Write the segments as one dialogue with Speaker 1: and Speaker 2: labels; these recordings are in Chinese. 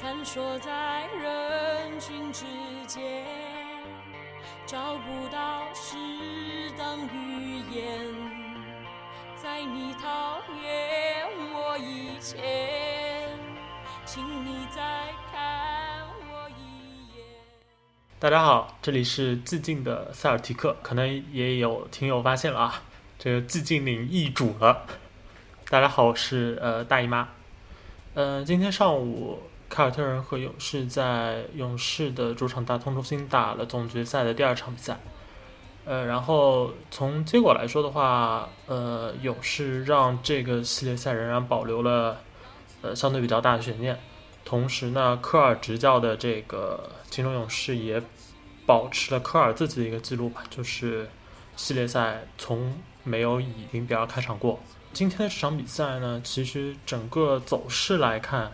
Speaker 1: 穿梭在人群之间，找不到适当语言，在你讨厌我以前，请你再看我一眼。
Speaker 2: 大家好，这里是寂静的塞尔提克，可能也有听友发现了啊，这个寂静岭易主了。大家好，我是呃大姨妈。呃，今天上午凯尔特人和勇士在勇士的主场大通中心打了总决赛的第二场比赛。呃，然后从结果来说的话，呃，勇士让这个系列赛仍然保留了呃相对比较大的悬念。同时呢，科尔执教的这个金州勇士也保持了科尔自己的一个记录吧，就是系列赛从没有以零比二开场过。今天的这场比赛呢，其实整个走势来看，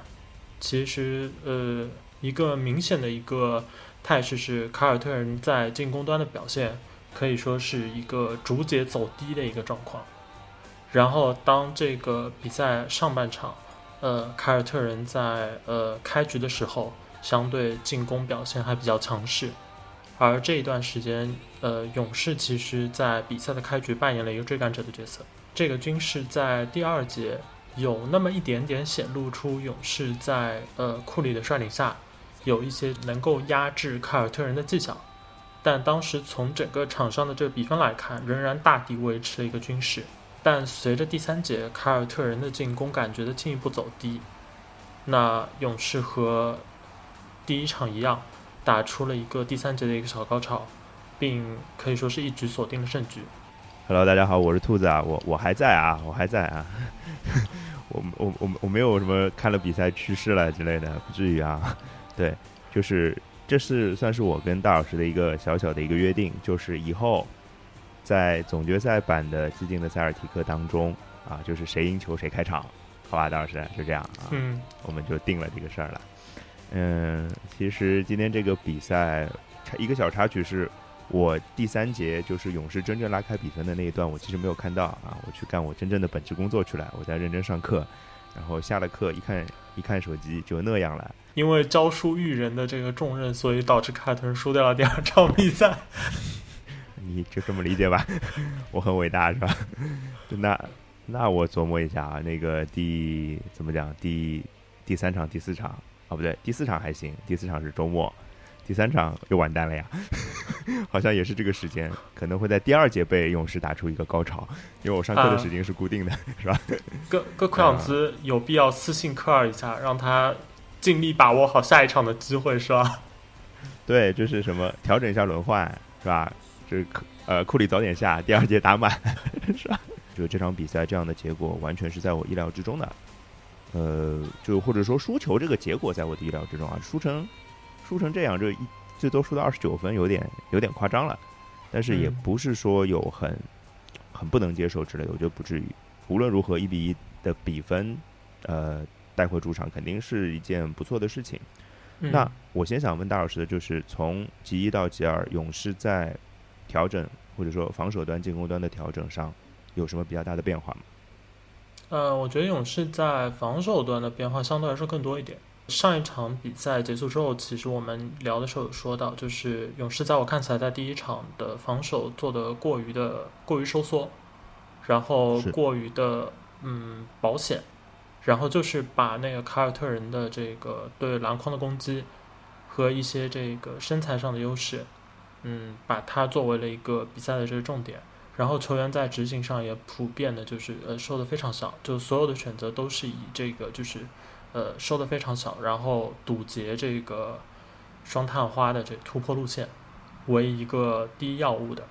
Speaker 2: 其实呃一个明显的一个态势是凯尔特人在进攻端的表现可以说是一个逐节走低的一个状况。然后当这个比赛上半场，呃凯尔特人在呃开局的时候相对进攻表现还比较强势，而这一段时间，呃勇士其实在比赛的开局扮演了一个追赶者的角色。这个军事在第二节有那么一点点显露出勇士在呃库里的率领下有一些能够压制凯尔特人的迹象，但当时从整个场上的这个比分来看，仍然大抵维持了一个均势。但随着第三节凯尔特人的进攻感觉的进一步走低，那勇士和第一场一样，打出了一个第三节的一个小高潮，并可以说是一举锁定了胜局。
Speaker 3: Hello，大家好，我是兔子啊，我我还在啊，我还在啊，我我我我没有什么看了比赛去世了之类的，不至于啊。对，就是这是算是我跟大老师的一个小小的一个约定，就是以后在总决赛版的寂静的塞尔提克当中啊，就是谁赢球谁开场，好吧，大老师就这样啊，
Speaker 2: 嗯
Speaker 3: 我们就定了这个事儿了。嗯，其实今天这个比赛插一个小插曲是。我第三节就是勇士真正拉开比分的那一段，我其实没有看到啊，我去干我真正的本职工作去了，我在认真上课，然后下了课一看一看手机就那样了。
Speaker 2: 因为教书育人的这个重任，所以导致凯尔特人输掉了第二场比赛。
Speaker 3: 你就这么理解吧，我很伟大是吧？那那我琢磨一下啊，那个第怎么讲？第第三场、第四场啊，不对，第四场还行，第四场是周末。第三场又完蛋了呀，好像也是这个时间，可能会在第二节被勇士打出一个高潮，因为我上课的时间是固定的，是吧？
Speaker 2: 各各 库朗兹有必要私信科尔一下，让他尽力把握好下一场的机会，是吧？
Speaker 3: 对，就是什么调整一下轮换，是吧？就是呃库里早点下，第二节打满，是吧？就这场比赛这样的结果，完全是在我意料之中的。呃，就或者说输球这个结果在我的意料之中啊，输成。输成这样，这一最多输到二十九分，有点有点夸张了，但是也不是说有很很不能接受之类的，我觉得不至于。无论如何，一比一的比分，呃，带回主场肯定是一件不错的事情。
Speaker 2: 嗯、
Speaker 3: 那我先想问大老师的就是，从 G 一到 G 二，勇士在调整或者说防守端、进攻端的调整上，有什么比较大的变化吗？
Speaker 2: 呃，我觉得勇士在防守端的变化相对来说更多一点。上一场比赛结束之后，其实我们聊的时候有说到，就是勇士在我看起来在第一场的防守做的过于的过于收缩，然后过于的嗯保险，然后就是把那个凯尔特人的这个对篮筐的攻击和一些这个身材上的优势，嗯，把它作为了一个比赛的这个重点。然后球员在执行上也普遍的就是呃收的非常小，就所有的选择都是以这个就是。呃，收的非常小，然后堵截这个双探花的这突破路线为一个第一要务的。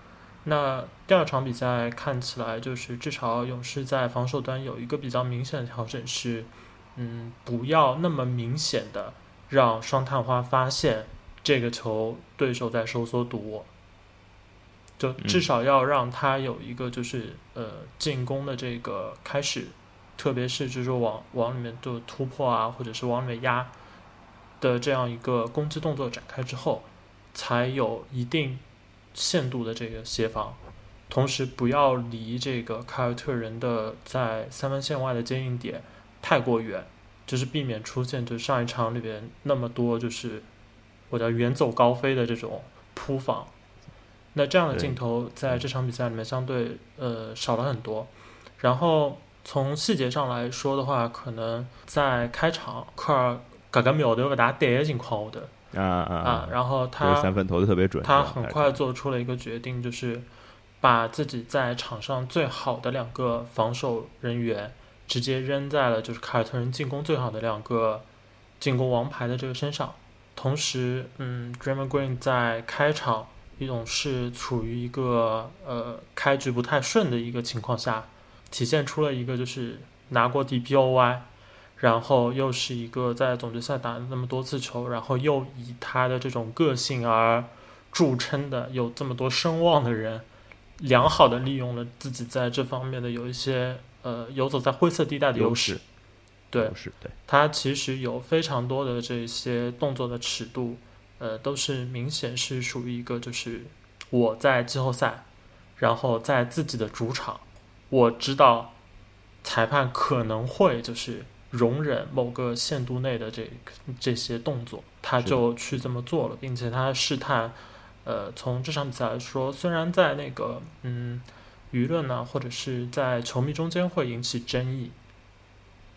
Speaker 2: 那第二场比赛看起来就是至少勇士在防守端有一个比较明显的调整是，嗯，不要那么明显的让双探花发现这个球对手在收缩堵我，就至少要让他有一个就是呃进攻的这个开始。特别是就是往往里面就突破啊，或者是往里面压的这样一个攻击动作展开之后，才有一定限度的这个协防，同时不要离这个凯尔特人的在三分线外的接应点太过远，就是避免出现就上一场里边那么多就是我叫远走高飞的这种扑防。那这样的镜头在这场比赛里面相对呃少了很多。然后从细节上来说的话，可能在开场科尔搿个秒头勿大对的情况下头
Speaker 3: 啊啊
Speaker 2: 啊，然后他
Speaker 3: 三分投的特别准，
Speaker 2: 他很快做出了一个决定，就是把自己在场上最好的两个防守人员直接扔在了就是凯尔特人进攻最好的两个进攻王牌的这个身上。同时，嗯 d r a m n Green 在开场一种是处于一个呃开局不太顺的一个情况下，体现出了一个就是拿过 DPOY，然后又是一个在总决赛打了那么多次球，然后又以他的这种个性而著称的有这么多声望的人，良好的利用了自己在这方面的有一些呃游走在灰色地带的优势。对
Speaker 3: 优势对，
Speaker 2: 他其实有非常多的这些动作的尺度，呃，都是明显是属于一个就是我在季后赛，然后在自己的主场，我知道裁判可能会就是容忍某个限度内的这这些动作，他就去这么做了，并且他试探，呃，从这场比赛来说，虽然在那个嗯舆论呢，或者是在球迷中间会引起争议。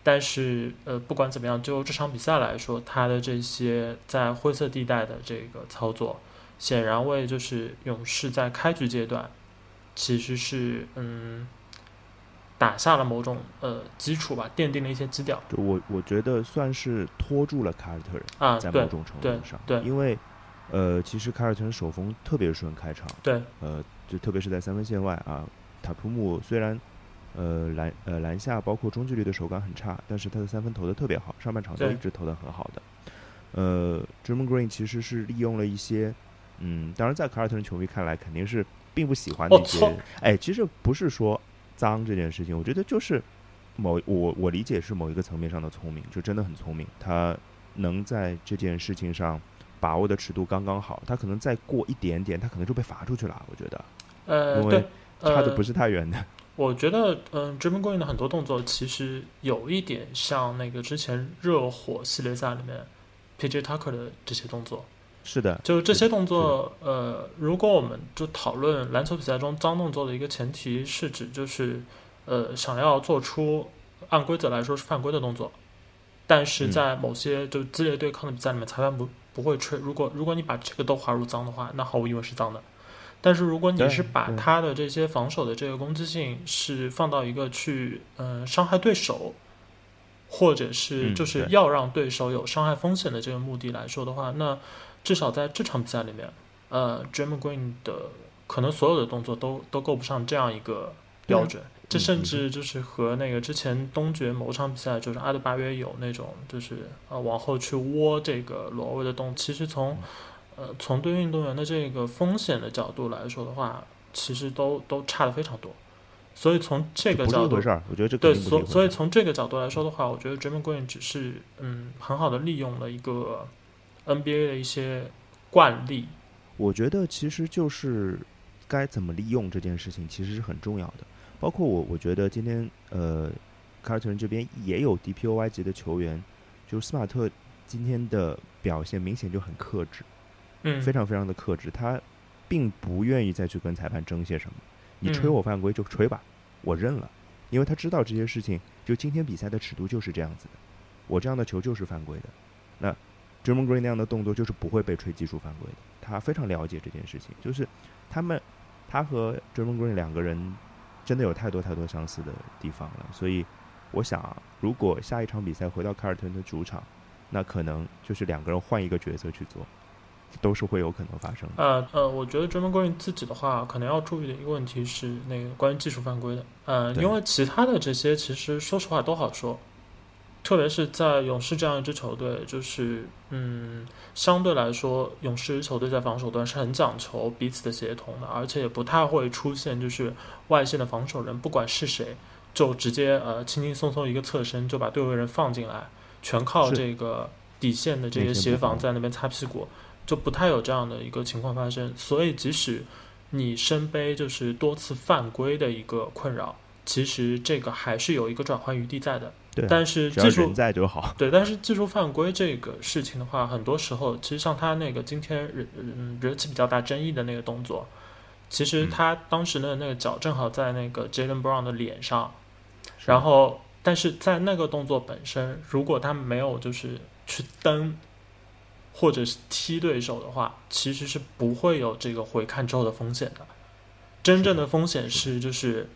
Speaker 2: 但是，呃，不管怎么样，就这场比赛来说，他的这些在灰色地带的这个操作，显然为就是勇士在开局阶段其实是嗯打下了某种呃基础吧，奠定了一些基调。
Speaker 3: 就我我觉得算是拖住了凯尔特人，
Speaker 2: 啊。
Speaker 3: 在某种程度上，
Speaker 2: 对
Speaker 3: 因为呃，其实凯尔特人手风特别顺开场，
Speaker 2: 对，
Speaker 3: 呃，就特别是在三分线外啊，塔图姆虽然呃篮呃篮下包括中距离的手感很差，但是他的三分投的特别好，上半场都一直投的很好的。呃 d r a m o n Green 其实是利用了一些，嗯，当然在凯尔特人球迷看来肯定是并不喜欢的一
Speaker 2: 我操
Speaker 3: 些，哎，其实不是说脏这件事情，我觉得就是某我我理解是某一个层面上的聪明，就真的很聪明，他能在这件事情上把握的尺度刚刚好，他可能再过一点点，他可能就被罚出去了，我觉得
Speaker 2: 呃，
Speaker 3: 因为差的不是太远的。
Speaker 2: 我觉得，嗯 a m o n Green 的很多动作其实有一点像那个之前热火系列赛里面 PJ Tucker 的这些动作。
Speaker 3: 是的，
Speaker 2: 就是这些动作，呃，如果我们就讨论篮球比赛中脏动作的一个前提是指就是，呃，想要做出按规则来说是犯规的动作，但是
Speaker 3: 嗯。
Speaker 2: 在某些就激烈对抗的比赛里面，裁判不不会吹。如果如果你把这个都划入脏的话，那毫无疑问是脏的。但是如果你是把他的这些防守的这个攻击性是放到一个去嗯、呃伤害对手，或者是
Speaker 3: 嗯
Speaker 2: 就是要让对手有伤害风险的这个目的来说的话，那至少在这场比赛里面，呃 d r a m o n Green 的可能所有的动作都都够不上这样一个标准。这
Speaker 3: 嗯
Speaker 2: 甚
Speaker 3: 嗯
Speaker 2: 至就是和那个之前东决某场比赛，就是阿德巴约有那种就是呃往后去窝这个挪威的动，其实从呃从对运动员的这个风险的角度来说的话，其实都都差的非常多。所以从这个角度
Speaker 3: 回事，儿，我觉得这肯
Speaker 2: 对，所所以从这个角度来说的话，我觉得 d r a m o n Green 只是嗯很好的利用了一个 NBA 的一些惯例，
Speaker 3: 我觉得其实就是该怎么利用这件事情，其实是很重要的。包括我，我觉得今天呃，凯尔特人这边也有 DPOY 级的球员，就是斯马特今天的表现明显就很克制，
Speaker 2: 嗯，
Speaker 3: 非常非常的克制，他并不愿意再去跟裁判争些什么。你吹
Speaker 2: 嗯
Speaker 3: 我犯规就吹吧，我认了，因为他知道这些事情，就今天比赛的尺度就是这样子的，我这样的球就是犯规的。那 d r a m o n Green 那样的动作就是不会被吹技术犯规的，他非常了解这件事情，就是他们他和 d r a m o n Green 两个人真的有太多太多相似的地方了，所以我想啊，如果下一场比赛回到凯尔特人的主场，那可能就是两个人换一个角色去做，都是会有可能发生的。
Speaker 2: 呃呃，我觉得 d r a m o n Green 自己的话，可能要注意的一个问题是那个关于技术犯规的。呃，因为其他的这些其实说实话都好说，特别是在勇士这样一支球队，就是嗯，相对来说，勇士球队在防守端是很讲求彼此的协同的，而且也不太会出现就是外线的防守人不管是谁，就直接呃轻轻松松一个侧身就把对位人放进来，全靠这个底线的这些协防在那边擦屁股。就不太有这样的一个情况发生，所以即使你身背就是多次犯规的一个困扰，其实这个还是有一个转换余地在的。
Speaker 3: 对
Speaker 2: 但是技术
Speaker 3: 在就好。
Speaker 2: 对，但是技术犯规这个事情的话，很多时候其实像他那个今天惹嗯惹起比较大争议的那个动作，其实
Speaker 3: 嗯
Speaker 2: 他当时的那个脚正好在那个 Jalen Brown 的脸上，
Speaker 3: 是
Speaker 2: 然后但是在那个动作本身，如果他没有就是去蹬或者是踢对手的话，其实是不会有这个回看之后的风险的。真正的风险是就是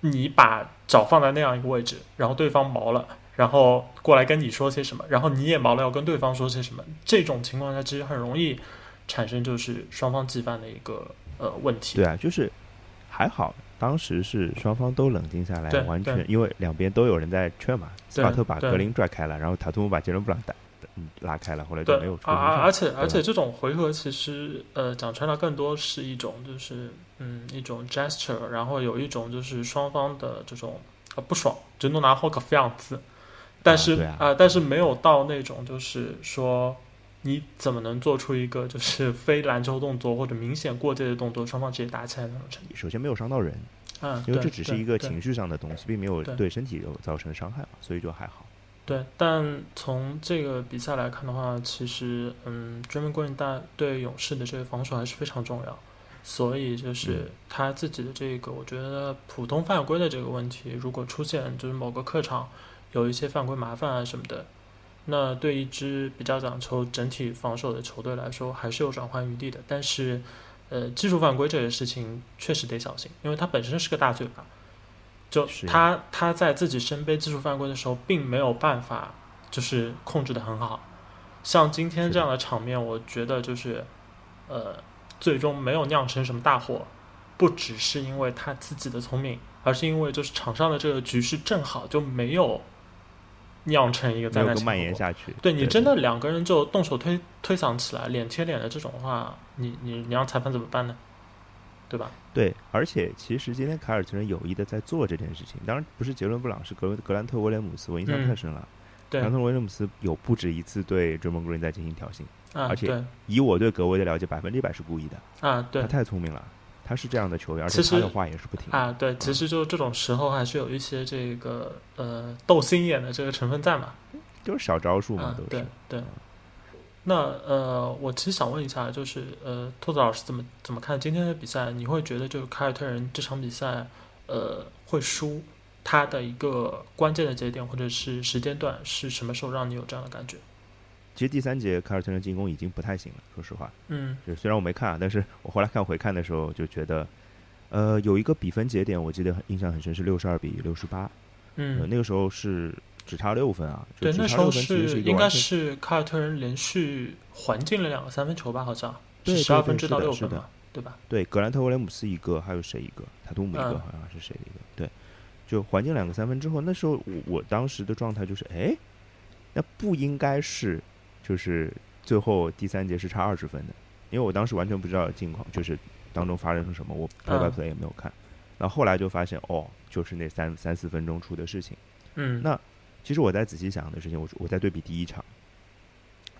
Speaker 2: 你把脚放在那样一个位置，然后对方毛了，然后过来跟你说些什么，然后你也毛了要跟对方说些什么，这种情况下其实很容易产生就是双方技犯的一个呃问题。
Speaker 3: 对啊，就是还好，当时是双方都冷静下来，完全因为两边都有人在劝嘛。斯巴特把格林拽开了，然后塔图姆把杰伦布朗打嗯拉开了，后来就没有出
Speaker 2: 啊啊！而且而且这种回合其实呃讲穿了更多是一种就是嗯一种 gesture，然后有一种就是双方的这种呃不爽，就弄拿后个样子，但是
Speaker 3: 对啊。
Speaker 2: 呃但是没有到那种就是说你怎么能做出一个就是非篮球动作或者明显过界的动作，双方直接打起来的那种程度。
Speaker 3: 首先没有伤到人，
Speaker 2: 嗯，
Speaker 3: 因为这只是一个情绪上的东西，并没有
Speaker 2: 对。
Speaker 3: 对身体有造成伤害嘛，所以就还好。
Speaker 2: 对，但从这个比赛来看的话，其实嗯 o n Green 大对勇士的这个防守还是非常重要，所以就是
Speaker 3: 嗯
Speaker 2: 他自己的这个，我觉得普通犯规的这个问题，如果出现就是某个客场有一些犯规麻烦啊什么的，那对一支比较讲求整体防守的球队来说，还是有转换余地的。但是，呃，技术犯规这个事情确实得小心，因为它本身是个大罪罚。就他他在自己身背技术犯规的时候，并没有办法就是控制的很好。像今天这样的场面，我觉得就是呃，最终没有酿成什么大祸，不只是因为他自己的聪明，而是因为就是场上的这个局势正好就没有酿成一个
Speaker 3: 没
Speaker 2: 灾难性
Speaker 3: 蔓延下去。
Speaker 2: 对你真的两个人就动手推推搡起来，脸贴脸的这种话，你你你让裁判怎么办呢？对吧？
Speaker 3: 对，而且其实今天凯尔特人有意的在做这件事情，当然不是杰伦布朗，是格格兰特威廉姆斯，我印象
Speaker 2: 嗯
Speaker 3: 太深了。
Speaker 2: 对
Speaker 3: 格兰特威廉姆斯有不止一次对追梦 Green 在进行挑衅，
Speaker 2: 啊，
Speaker 3: 而且以我对格威的了解，百分之一百是故意的。
Speaker 2: 啊，对
Speaker 3: 他太聪明了，他是这样的球员，而且
Speaker 2: 其实
Speaker 3: 他的话也是不听。
Speaker 2: 啊，对，其实就这种时候还是有一些这个呃斗心眼的这个成分在嘛。
Speaker 3: 就是小招数嘛，
Speaker 2: 啊
Speaker 3: 都，
Speaker 2: 对
Speaker 3: 是。
Speaker 2: 对。那呃，我其实想问一下，就是呃，兔子老师怎么怎么看今天的比赛？你会觉得就是凯尔特人这场比赛呃会输，他的一个关键的节点或者是时间段是什么时候让你有这样的感觉？
Speaker 3: 其实第三节凯尔特人进攻已经不太行了，说实话。
Speaker 2: 嗯
Speaker 3: 就虽然我没看啊，但是我后来看回看的时候就觉得，呃，有一个比分节点，我记得很印象很深，是六十二比六十八。呃，
Speaker 2: 嗯，
Speaker 3: 那个时候是只差六分啊。就
Speaker 2: 那时候是应该是凯尔特人连续还进了两个三分球吧？好像
Speaker 3: 对
Speaker 2: 是十二分制到六分嘛，对吧？
Speaker 3: 对，格兰特威廉姆斯一个，还有谁一个？塔图姆一个，
Speaker 2: 嗯
Speaker 3: 好像是谁一个？对，就还进两个三分之后，那时候我我当时的状态就是，哎，那不应该是，就是最后第三节是差二十分的，因为我当时完全不知道近况，就是当中发生了什么，我 play by
Speaker 2: 嗯
Speaker 3: play 也没有看。然后后来就发现，哦，就是那三三四分钟出的事情。
Speaker 2: 嗯，
Speaker 3: 那其实我在仔细想的事情，我我在对比第一场，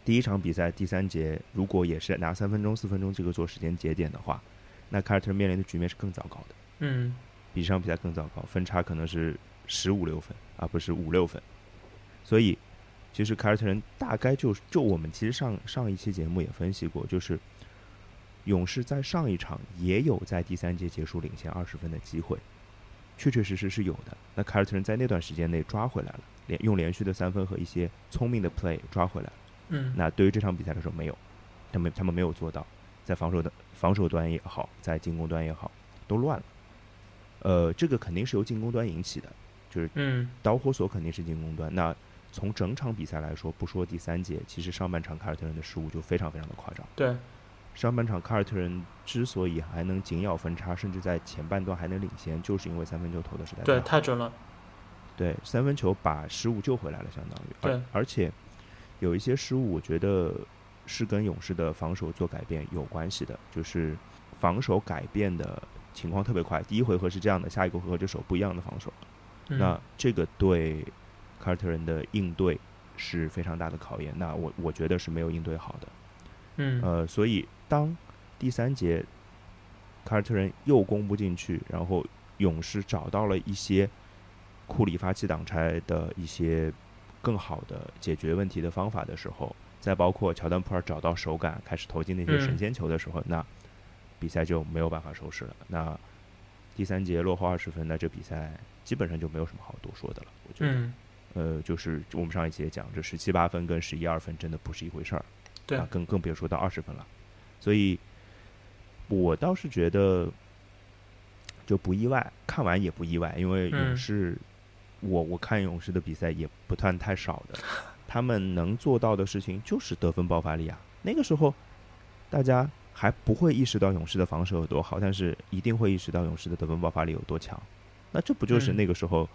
Speaker 3: 第一场比赛第三节，如果也是拿三分钟、四分钟这个做时间节点的话，那凯尔特人面临的局面是更糟糕的，
Speaker 2: 嗯
Speaker 3: 比这场比赛更糟糕，分差可能是十五六分，而不是五六分。所以，其实凯尔特人大概就就我们其实上上一期节目也分析过，就是勇士在上一场也有在第三节结束领先二十分的机会，确确实实是有的。那凯尔特人在那段时间内抓回来了，连用连续的三分和一些聪明的 play 抓回来了。
Speaker 2: 嗯，
Speaker 3: 那对于这场比赛来说，没有，他们他们没有做到，在防守的防守端也好，在进攻端也好，都乱了。呃，这个肯定是由进攻端引起的，就是
Speaker 2: 嗯
Speaker 3: 导火索肯定是进攻端。那从整场比赛来说，不说第三节，其实上半场凯尔特人的失误就非常非常的夸张。
Speaker 2: 对，
Speaker 3: 上半场凯尔特人之所以还能紧咬分差，甚至在前半段还能领先，就是因为三分球投的实在
Speaker 2: 对，
Speaker 3: 太
Speaker 2: 准了，
Speaker 3: 对，三分球把失误救回来了，相当于。而
Speaker 2: 对
Speaker 3: 而且有一些失误，我觉得是跟勇士的防守做改变有关系的，就是防守改变的情况特别快。第一回合是这样的，下一个回合就守不一样的防守。
Speaker 2: 嗯
Speaker 3: 那这个对凯尔特人的应对是非常大的考验。那我我觉得是没有应对好的。
Speaker 2: 嗯
Speaker 3: 呃，所以当第三节凯尔特人又攻不进去，然后勇士找到了一些库里发起挡拆的一些更好的解决问题的方法的时候，再包括乔丹普尔找到手感，开始投进那些神仙球的时候，那比赛就没有办法收拾了。那第三节落后二十分，那这比赛基本上就没有什么好多说的了。我觉得，
Speaker 2: 嗯，
Speaker 3: 呃，就是我们上一节讲，这十七八分跟十一二分真的不是一回事儿。
Speaker 2: 对
Speaker 3: 啊，更更别说到二十分了。所以，我倒是觉得就不意外，看完也不意外，因为勇
Speaker 2: 嗯
Speaker 3: 士，我我看勇士的比赛也不算太少的，他们能做到的事情就是得分爆发力啊。那个时候，大家还不会意识到勇士的防守有多好，但是一定会意识到勇士的得分爆发力有多强。那这不就是
Speaker 2: 嗯
Speaker 3: 那个时候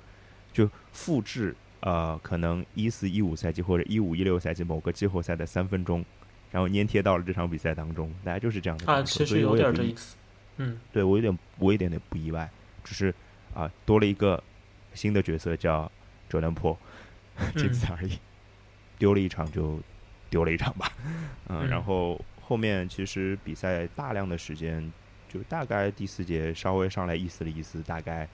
Speaker 3: 就复制呃，可能一四一五赛季或者一五一六赛季某个季后赛的三分钟，然后粘贴到了这场比赛当中，大家就是这样的
Speaker 2: 啊，
Speaker 3: 感受
Speaker 2: 其实有点这意思。嗯。
Speaker 3: 对我有点我有点点不意外，只是啊多了一个新的角色叫佐丹坡，仅此而已。丢了一场就丢了一场吧，嗯，
Speaker 2: 嗯。
Speaker 3: 然后后面其实比赛大量的时间，就大概第四节稍微上来意思了意思，大概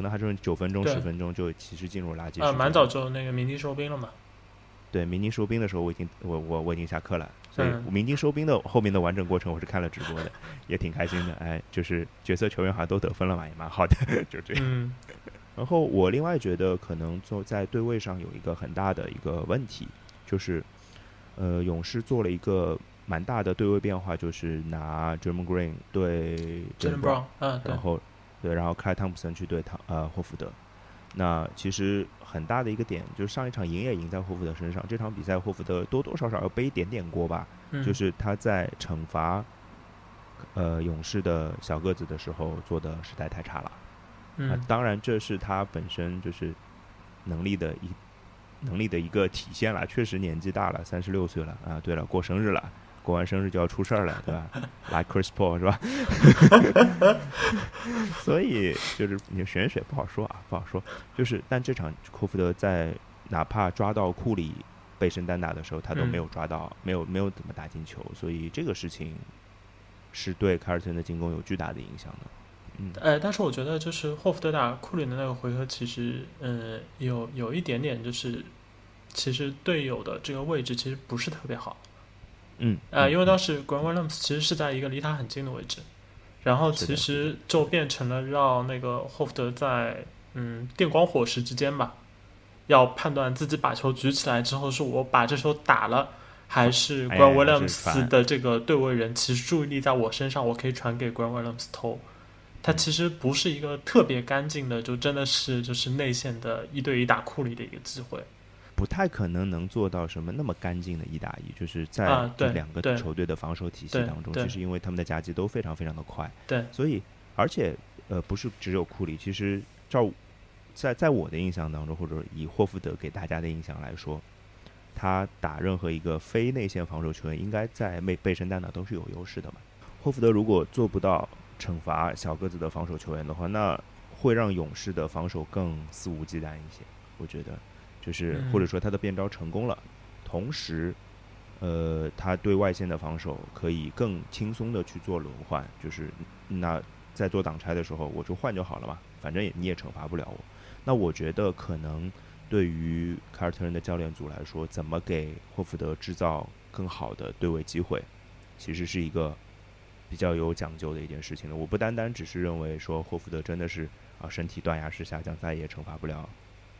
Speaker 3: 可能还剩九分钟
Speaker 2: 对
Speaker 3: 十分钟就其实进入垃圾时
Speaker 2: 呃，
Speaker 3: 间
Speaker 2: 蛮早就那个鸣金收兵了嘛。
Speaker 3: 对，明金收兵的时候，我已经我我我已经下课了，所以
Speaker 2: 嗯
Speaker 3: 明金收兵的后面的完整过程我是看了直播的，也挺开心的。哎，就是角色球员好像都得分了嘛，也蛮好的，就这样。
Speaker 2: 嗯
Speaker 3: 然后我另外觉得可能做在对位上有一个很大的一个问题，就是呃，勇士做了一个蛮大的对位变化，就是拿 Dream Green 对
Speaker 2: e n Brown，嗯，对
Speaker 3: 然，后对，然后开汤普森去对汤呃霍福德。那其实很大的一个点就是上一场赢也赢在霍福德身上，这场比赛霍福德多多少少要背一点点锅吧，
Speaker 2: 嗯
Speaker 3: 就是他在惩罚呃勇士的小个子的时候做的实在太差了。啊
Speaker 2: 嗯，
Speaker 3: 当然这是他本身就是能力的一能力的一个体现了，确实年纪大了，三十六岁了啊。对了，过生日了。过完生日就要出事儿了，对吧？Like Chris Paul 是吧？所以就是你玄学不好说啊，不好说。就是，但这场库福德在哪怕抓到库里背身单打的时候，他都
Speaker 2: 嗯
Speaker 3: 没有抓到，没有没有怎么打进球，所以这个事情是对凯尔特人的进攻有巨大的影响的。嗯，
Speaker 2: 呃，但是我觉得就是霍福德打库里的那个回合，其实呃有有一点点就是，其实队友的这个位置其实不是特别好。
Speaker 3: 嗯，
Speaker 2: 呃，
Speaker 3: 嗯
Speaker 2: 因为当时 Grand Williams 其实是在一个离他很近的位置，然后其实就变成了让那个霍福德在嗯电光火石之间吧，要判断自己把球举起来之后，是我把这球打了，还是
Speaker 3: 哎
Speaker 2: Grant
Speaker 3: 还是
Speaker 2: Williams 的这个对位人其实注意力在我身上，我可以传给 Grand Williams 投。他其实不是一个特别干净的，就真的是就是内线的一对一打库里的一个机会。
Speaker 3: 不太可能能做到什么那么干净的一打一，就是在这两个球队的防守体系当中，
Speaker 2: 对
Speaker 3: 其实因为他们的夹击都非常非常的快，
Speaker 2: 对，
Speaker 3: 所以而且呃不是只有库里，其实照在在我的印象当中，或者以霍福德给大家的印象来说，他打任何一个非内线防守球员，应该在背背身单打都是有优势的嘛。霍福德如果做不到惩罚小个子的防守球员的话，那会让勇士的防守更肆无忌惮一些。我觉得，就是
Speaker 2: 嗯
Speaker 3: 或者说他的变招成功了，同时，呃，他对外线的防守可以更轻松的去做轮换，就是那在做挡拆的时候，我就换就好了嘛，反正也你也惩罚不了我。那我觉得可能对于凯尔特人的教练组来说，怎么给霍福德制造更好的对位机会，其实是一个比较有讲究的一件事情了。我不单单只是认为说霍福德真的是啊身体断崖式下降，再也惩罚不了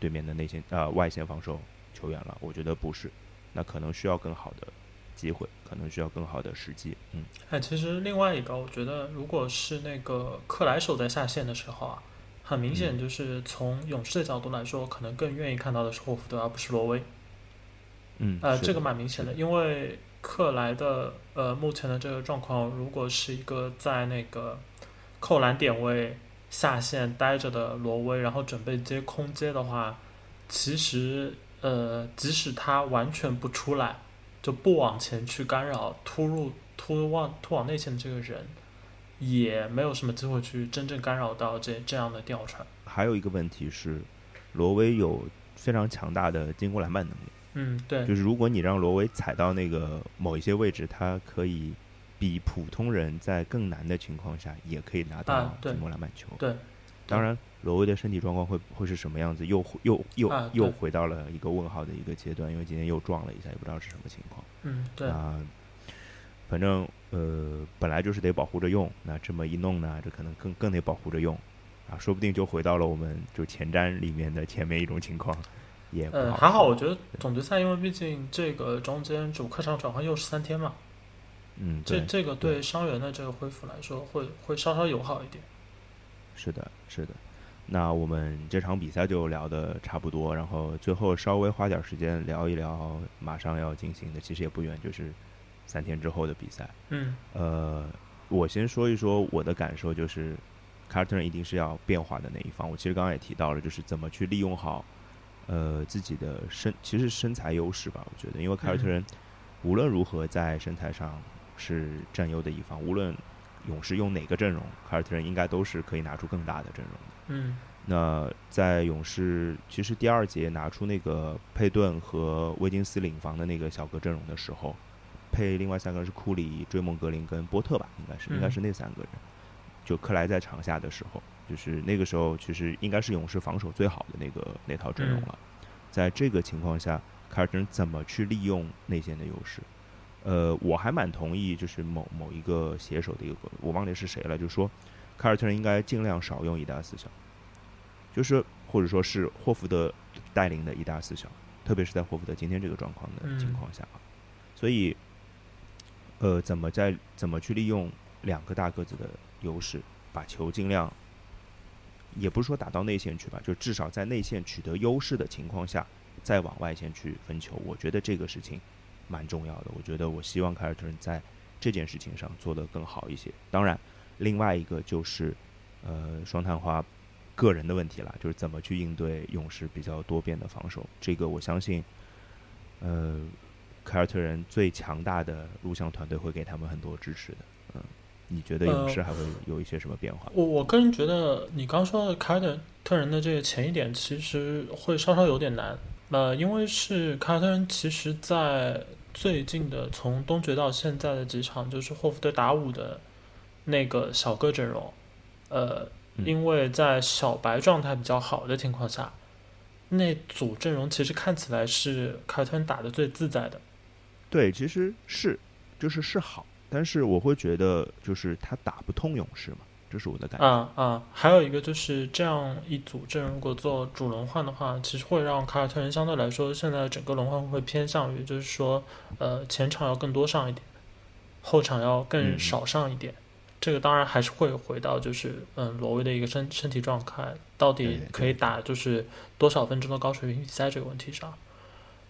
Speaker 3: 对面的内线呃外线防守球员了。我觉得不是，那可能需要更好的机会，可能需要更好的时机。嗯，
Speaker 2: 哎，其实另外一个，我觉得如果是那个克莱手在下线的时候啊，很明显就是从勇士的角度来说，可能更愿意看到的是霍福德，而不是罗威。
Speaker 3: 嗯，
Speaker 2: 呃，这个蛮明显的，因为克莱的呃目前的这个状况，如果是一个在那个扣篮点位下线待着的罗威，然后准备接空接的话，其实呃，即使他完全不出来，就不往前去干扰突入突往突往内线的这个人，也没有什么机会去真正干扰到这这样的吊传。
Speaker 3: 还有一个问题是，罗威有非常强大的进攻篮板能力。
Speaker 2: 嗯，对，
Speaker 3: 就是如果你让罗威踩到那个某一些位置，他可以比普通人在更难的情况下也可以拿到进攻篮板球。
Speaker 2: 对，
Speaker 3: 当然，罗威的身体状况会会是什么样子，又又又、
Speaker 2: 啊
Speaker 3: 又回到了一个问号的一个阶段，因为今天又撞了一下，也不知道是什么情况。
Speaker 2: 嗯，对，
Speaker 3: 啊，反正呃，本来就是得保护着用，那这么一弄呢，这可能更更得保护着用啊，说不定就回到了我们就前瞻里面的前面一种情况，也
Speaker 2: 还好，我觉得总决赛，因为毕竟这个中间主客场转换又是三天嘛，
Speaker 3: 嗯，
Speaker 2: 这这个对伤员的这个恢复来说会会稍稍友好一点。
Speaker 3: 是的，是的。那我们这场比赛就聊的差不多，然后最后稍微花点时间聊一聊马上要进行的，其实也不远，就是三天之后的比赛。
Speaker 2: 嗯
Speaker 3: 呃，我先说一说我的感受，就是凯尔特人一定是要变化的那一方。我其实刚刚也提到了，就是怎么去利用好呃自己的身，其实身材优势吧。我觉得，因为凯尔特人无论如何在身材上是占优的一方，无论勇士用哪个阵容，凯尔特人应该都是可以拿出更大的阵容的。
Speaker 2: 嗯
Speaker 3: 那在勇士其实第二节拿出那个佩顿和威金斯领防的那个小个阵容的时候，配另外三个人是库里、追梦格林跟波特吧，应该是
Speaker 2: 嗯
Speaker 3: 应该是那三个人。就克莱在场下的时候，就是那个时候其实应该是勇士防守最好的那个那套阵容了。在这个情况下，凯尔特人怎么去利用内线的优势？呃，我还蛮同意，就是某某一个写手的一个，我忘记是谁了，就说凯尔特人应该尽量少用一大四小，就是或者说是霍福德带领的一大四小，特别是在霍福德今天这个状况的
Speaker 2: 嗯。
Speaker 3: 情况下啊，所以，呃，怎么在怎么去利用两个大个子的优势，把球尽量，也不是说打到内线去吧，就至少在内线取得优势的情况下，再往外线去分球，我觉得这个事情蛮重要的。我觉得我希望凯尔特人在这件事情上做得更好一些。当然，另外一个就是呃双探花个人的问题了，就是怎么去应对勇士比较多变的防守。这个我相信，呃，凯尔特人最强大的录像团队会给他们很多支持的。嗯，你觉得勇士还会有一些什么变化？
Speaker 2: 我我个人觉得你刚说的凯尔特人的这个前一点其实会稍稍有点难，呃，因为是凯尔特人其实在最近的从东决到现在的几场，就是霍福德打五的那个小个阵容，呃，
Speaker 3: 嗯
Speaker 2: 因为在小白状态比较好的情况下，那组阵容其实看起来是凯尔特人打的最自在的。
Speaker 3: 对，其实是就是是好，但是我会觉得就是他打不通勇士嘛，这是我的感觉。
Speaker 2: 啊啊，还有一个就是这样一组阵容，如果做主轮换的话，其实会让凯尔特人相对来说，现在整个轮换会偏向于就是说，呃，前场要更多上一点，后场要更
Speaker 3: 嗯
Speaker 2: 少上一点。这个当然还是会回到就是嗯罗威的一个身身体状态，到底可以打就是多少分钟的高水平比赛这个问题上。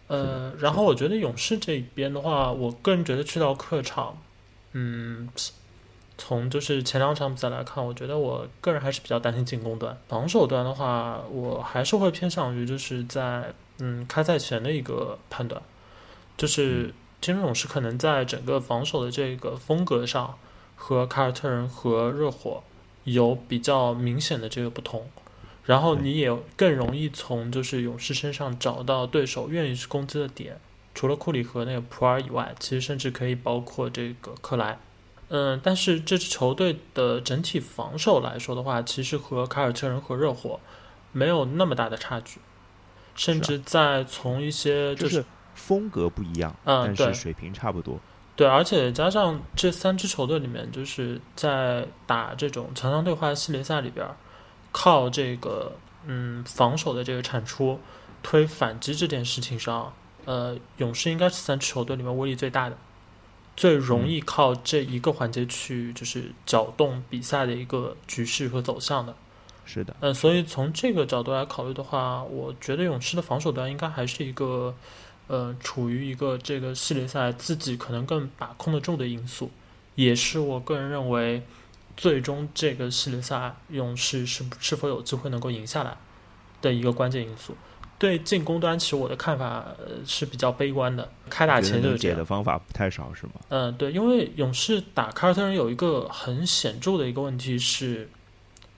Speaker 2: 呃，然后我觉得勇士这边的话，我个人觉得去到客场，嗯，从就是前两场比赛来看，我觉得我个人还是比较担心进攻端。防守端的话，我还是会偏向于就是在嗯开赛前的一个判断，就是金州勇士可能在整个防守的这个风格上和凯尔特人和热火有比较明显的这个不同。然后你也更容易从就是勇士身上找到对手愿意去攻击的点，除了库里和那个普尔以外，其实甚至可以包括这个克莱。嗯，但是这支球队的整体防守来说的话，其实和凯尔特人和热火没有那么大的差距，甚至在从一些
Speaker 3: 就是是风格不一样，
Speaker 2: 嗯对
Speaker 3: 但是水平差不多。
Speaker 2: 对，而且加上这三支球队里面，就是在打这种强强对话系列赛里边儿，靠这个嗯防守的这个产出推反击这件事情上，呃，勇士应该是三支球队里面威力最大的，最容易靠这一个环节去就是搅动比赛的一个局势和走向的。
Speaker 3: 是的，
Speaker 2: 嗯，所以从这个角度来考虑的话，我觉得勇士的防守端应该还是一个，呃，处于一个这个系列赛自己可能更把控得住的因素，也是我个人认为，最终这个系列赛勇士是是否有机会能够赢下来的一个关键因素。对进攻端，其实我的看法呃是比较悲观的，开打前就是这样
Speaker 3: 的方法不太少是吗？
Speaker 2: 嗯，对，因为勇士打凯尔特人有一个很显著的一个问题是，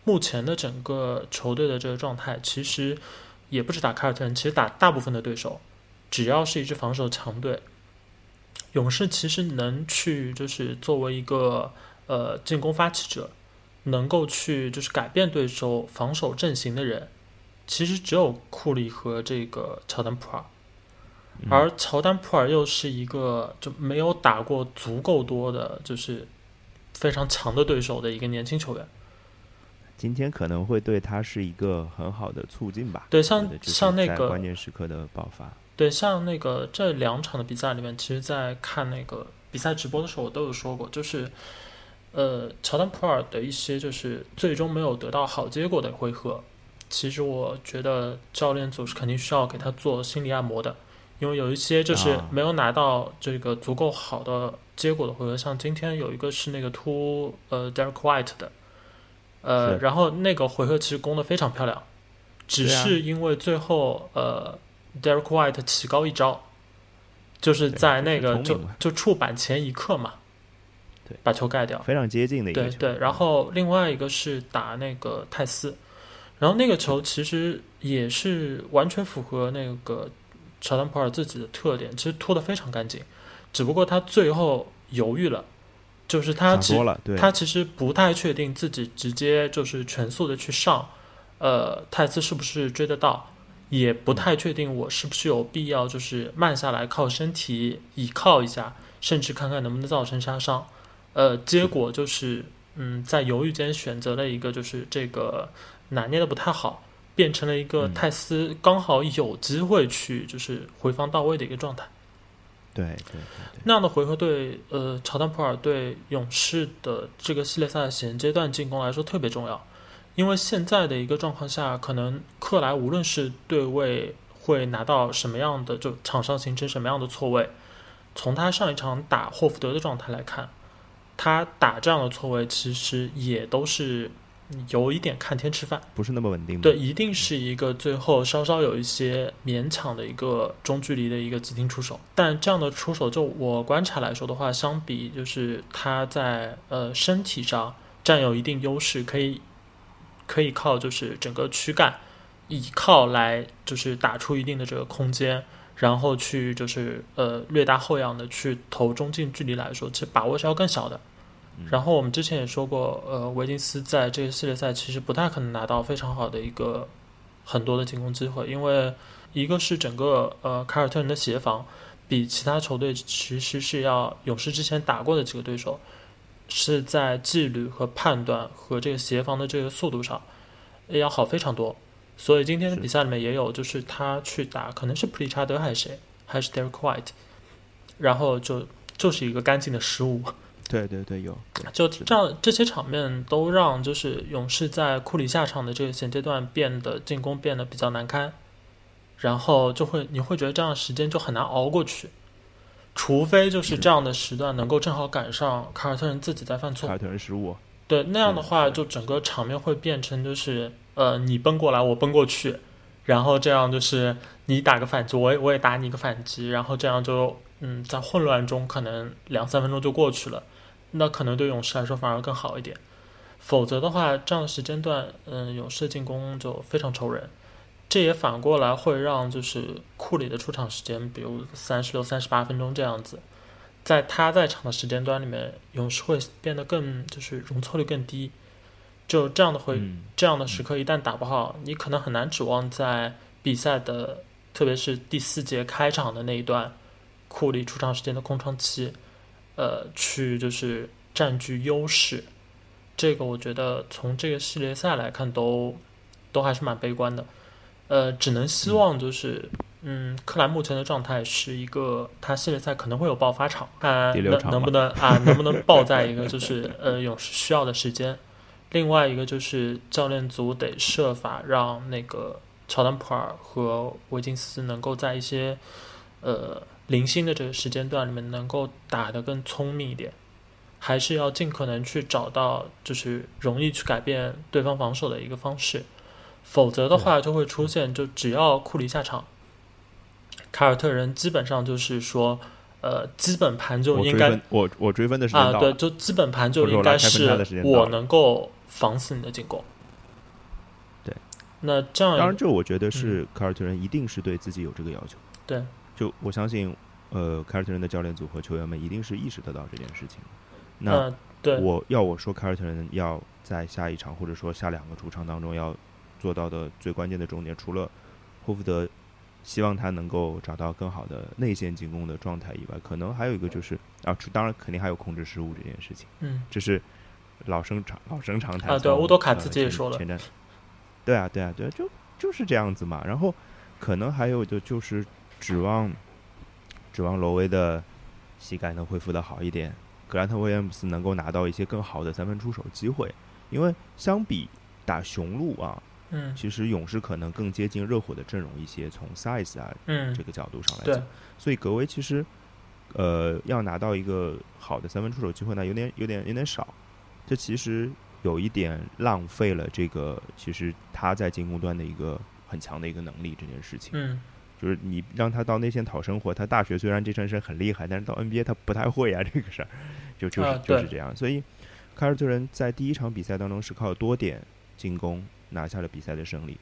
Speaker 2: 目前的整个球队的这个状态，其实也不止打凯尔特人，其实打大部分的对手，只要是一支防守强队，勇士其实能去就是作为一个呃进攻发起者，能够去就是改变对手防守阵型的人，其实只有库里和这个乔丹普尔。
Speaker 3: 嗯
Speaker 2: 而乔丹普尔又是一个就没有打过足够多的，就是非常强的对手的一个年轻球员。
Speaker 3: 今天可能会对他是一个很好的促进吧。
Speaker 2: 对，像像那个
Speaker 3: 关键时刻的爆发。
Speaker 2: 对，像那个这两场的比赛里面，其实，在看那个比赛直播的时候，我都有说过，就是呃，乔丹普尔的一些就是最终没有得到好结果的回合，其实我觉得教练组是肯定需要给他做心理按摩的，因为有一些就是
Speaker 3: 啊
Speaker 2: 没有拿到这个足够好的结果的回合，像今天有一个是那个突呃 Derek White 的，呃，然后那个回合其实攻的非常漂亮，只是因为最后呃 Derek White 起高一招，就是在那个就
Speaker 3: 就
Speaker 2: 触板前一刻嘛，
Speaker 3: 对，
Speaker 2: 把球盖掉。
Speaker 3: 非常接近的一个球。
Speaker 2: 对对，然后另外一个是打那个泰斯，然后那个球其实也是完全符合那个乔丹普尔自己的特点，其实拖得非常干净，只不过他最后犹豫了，就是他其他其实不太确定自己直接就是全速的去上，呃，泰斯是不是追得到，也不太确定我是不是有必要就是慢下来靠身体倚靠一下，甚至看看能不能造成杀伤。呃，结果就是嗯，在犹豫间选择了一个就是这个拿捏的不太好，变成了一个
Speaker 3: 嗯
Speaker 2: 泰斯刚好有机会去就是回防到位的一个状态。
Speaker 3: 对对对
Speaker 2: 那样的回合对呃乔丹普尔对勇士的这个系列赛的现阶段进攻来说特别重要，因为现在的一个状况下，可能克莱无论是对位会拿到什么样的，就场上形成什么样的错位，从他上一场打霍福德的状态来看，他打这样的错位其实也都是有一点看天吃饭。
Speaker 3: 不是那么稳定的。
Speaker 2: 对，一定是一个最后稍稍有一些勉强的一个中距离的一个急停出手。但这样的出手，就我观察来说的话，相比就是他在呃身体上占有一定优势，可以可以靠就是整个躯干倚靠来就是打出一定的这个空间，然后去就是呃略大后仰的去投中近距离来说，其实把握是要更小的。然后我们之前也说过，呃，维金斯在这个系列赛其实不太可能拿到非常好的一个很多的进攻机会，因为一个是整个呃凯尔特人的协防比其他球队其实是要勇士之前打过的几个对手是在纪律和判断和这个协防的这个速度上要好非常多。所以今天的比赛里面也有，就是他去打，可能是普利查德还是谁，还是 Derek White，然后就就是一个干净的失误。
Speaker 3: 对对对，有
Speaker 2: 就这样，这些场面都让就是勇士在库里下场的这个现阶段变得进攻变得比较难堪，然后就会你会觉得这样的时间就很难熬过去，除非就是这样的时段能够正好赶上凯尔特人自己在犯错
Speaker 3: 凯，尔特人失误，
Speaker 2: 对那样的话，就整个场面会变成就是呃你奔过来我奔过去，然后这样就是你打个反击，我也我也打你一个反击，然后这样就嗯在混乱中可能两三分钟就过去了，那可能对勇士来说反而更好一点。否则的话，这样的时间段，嗯，勇士进攻就非常愁人。这也反过来会让就是库里的出场时间，比如三十六、三十八分钟这样子，在他在场的时间段里面，勇士会变得更就是容错率更低。就这样的会、
Speaker 3: 嗯，
Speaker 2: 这样的时刻一旦打不好，你可能很难指望在比赛的，特别是第四节开场的那一段，库里出场时间的空窗期，呃，去就是占据优势。这个我觉得从这个系列赛来看都，都还是蛮悲观的。呃，只能希望就是，嗯，克莱目前的状态是一个，他系列赛可能会有爆发场，看能不能啊，能不能爆在一个就是呃勇士需要的时间。另外一个就是教练组得设法让那个乔丹普尔和维金斯能够在一些呃零星的这个时间段里面能够打得更聪明一点，还是要尽可能去找到就是容易去改变对方防守的一个方式，否则的话就会出现就只要库里下场，凯尔特人基本上就是说呃基本盘就应该
Speaker 3: 我追，我我追分的时间
Speaker 2: 啊，对，就基本盘就应该是我能够防死你的进攻。
Speaker 3: 对，
Speaker 2: 那这样
Speaker 3: 当然，这我觉得是凯尔特人一定是对自己有这个要求。
Speaker 2: 嗯对，
Speaker 3: 就我相信，呃，凯尔特人的教练组和球员们一定是意识得到这件事情。那
Speaker 2: 呃对，
Speaker 3: 我要我说凯尔特人要在下一场或者说下两个主场当中要做到的最关键的重点，除了霍福德希望他能够找到更好的内线进攻的状态以外，可能还有一个就是啊，当然肯定还有控制失误这件事情，
Speaker 2: 嗯，
Speaker 3: 这是老生常老生常谈
Speaker 2: 啊对乌多卡
Speaker 3: 呃
Speaker 2: 自己也
Speaker 3: 前
Speaker 2: 说了
Speaker 3: 前瞻对啊，对啊，对啊，就就是这样子嘛。然后可能还有的就是指望指望罗威的膝盖能恢复的好一点，格兰特威廉姆斯能够拿到一些更好的三分出手机会，因为相比打雄鹿啊，
Speaker 2: 嗯
Speaker 3: 其实勇士可能更接近热火的阵容一些，从 size 啊
Speaker 2: 嗯
Speaker 3: 这，个角度上来讲，，所以格威其实呃要拿到一个好的三分出手机会呢，有点有点有点少，这其实有一点浪费了这个其实他在进攻端的一个很强的一个能力这件事情。
Speaker 2: 嗯
Speaker 3: 就是你让他到内线讨生活，他大学虽然这件事很厉害，但是到 NBA 他不太会啊，这个事儿就就是、
Speaker 2: 啊
Speaker 3: 就是这样。所以凯尔特人在第一场比赛当中是靠多点进攻拿下了比赛的胜利，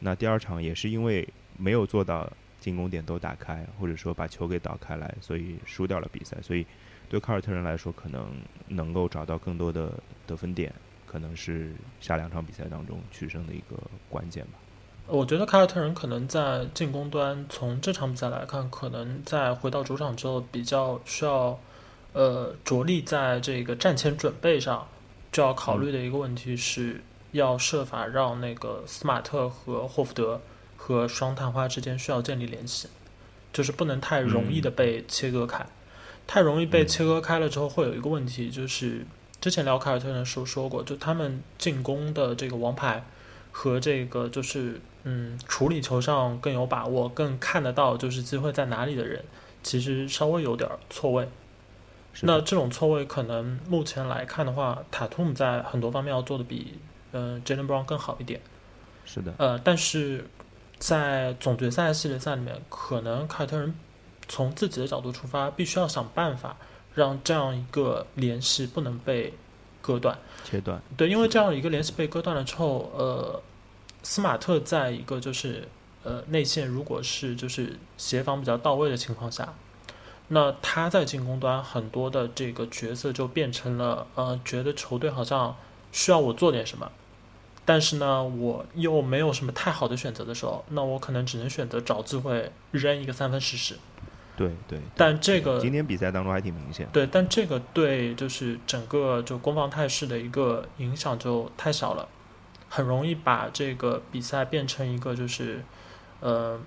Speaker 3: 那第二场也是因为没有做到进攻点都打开，或者说把球给导开来，所以输掉了比赛。所以对凯尔特人来说，可能能够找到更多的得分点，可能是下两场比赛当中取胜的一个关键吧。
Speaker 2: 我觉得凯尔特人可能在进攻端，从这场比赛来看，可能在回到主场之后，比较需要呃着力在这个战前准备上，就要考虑的一个问题是，要设法让那个斯马特和霍福德和双探花之间需要建立联系，就是不能太容易的被切割开，太容易被切割开了之后，会有一个问题，就是之前聊凯尔特人的时候说过，就他们进攻的这个王牌。和这个就是嗯处理球上更有把握、更看得到就是机会在哪里的人，其实稍微有点儿错位。那这种错位可能目前来看的话，塔图姆在很多方面要做的比嗯 Jalen Brown 更好一点。
Speaker 3: 是的，
Speaker 2: 呃，但是在总决赛、系列赛里面，可能凯尔特人从自己的角度出发，必须要想办法让这样一个联系不能被割断。
Speaker 3: 切断
Speaker 2: 对，因为这样一个联系被割断了之后，呃，斯马特在一个就是呃内线如果是就是协防比较到位的情况下，那他在进攻端很多的这个角色就变成了呃，觉得球队好像需要我做点什么，但是呢，我又没有什么太好的选择的时候，那我可能只能选择找机会扔一个三分试试。
Speaker 3: 对对，对
Speaker 2: 但这个
Speaker 3: 今天比赛当中还挺明显。
Speaker 2: 对，但这个对就是整个就攻防态势的一个影响就太小了，很容易把这个比赛变成一个就是，呃，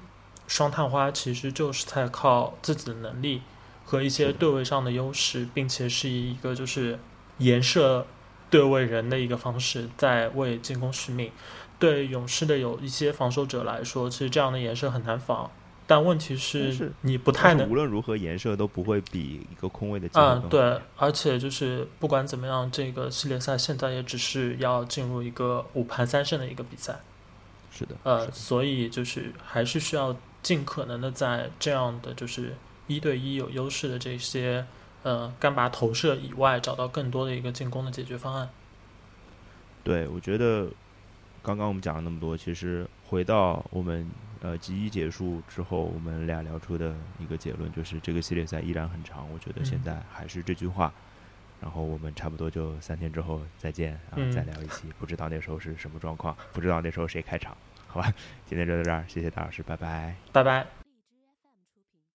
Speaker 2: 双探花其实就是在靠自己的能力和一些对位上的优势，并且是以一个就是颜射对位人的一个方式在为进攻续命。对勇士的有一些防守者来说，其实这样的颜射很难防。但问题
Speaker 3: 是
Speaker 2: 是你不太能
Speaker 3: 无论如何，颜色都不会比一个空位的
Speaker 2: 嗯对，而且就是不管怎么样，这个系列赛现在也只是要进入一个五盘三胜的一个比赛，
Speaker 3: 是的，
Speaker 2: 呃，所以就是还是需要尽可能的在这样的就是一对一有优势的这些呃干拔投射以外，找到更多的一个进攻的解决方案。
Speaker 3: 对，我觉得刚刚我们讲了那么多，其实回到我们呃集一结束之后，我们俩聊出的一个结论就是，这个系列赛依然很长。我觉得现
Speaker 2: 嗯
Speaker 3: 在还是这句话。然后我们差不多就三天之后再见，然后
Speaker 2: 嗯
Speaker 3: 再聊一期，不知道那时候是什么状况，不知道那时候谁开场，好吧？今天就到这儿，谢谢大老师，拜拜。
Speaker 2: 拜拜。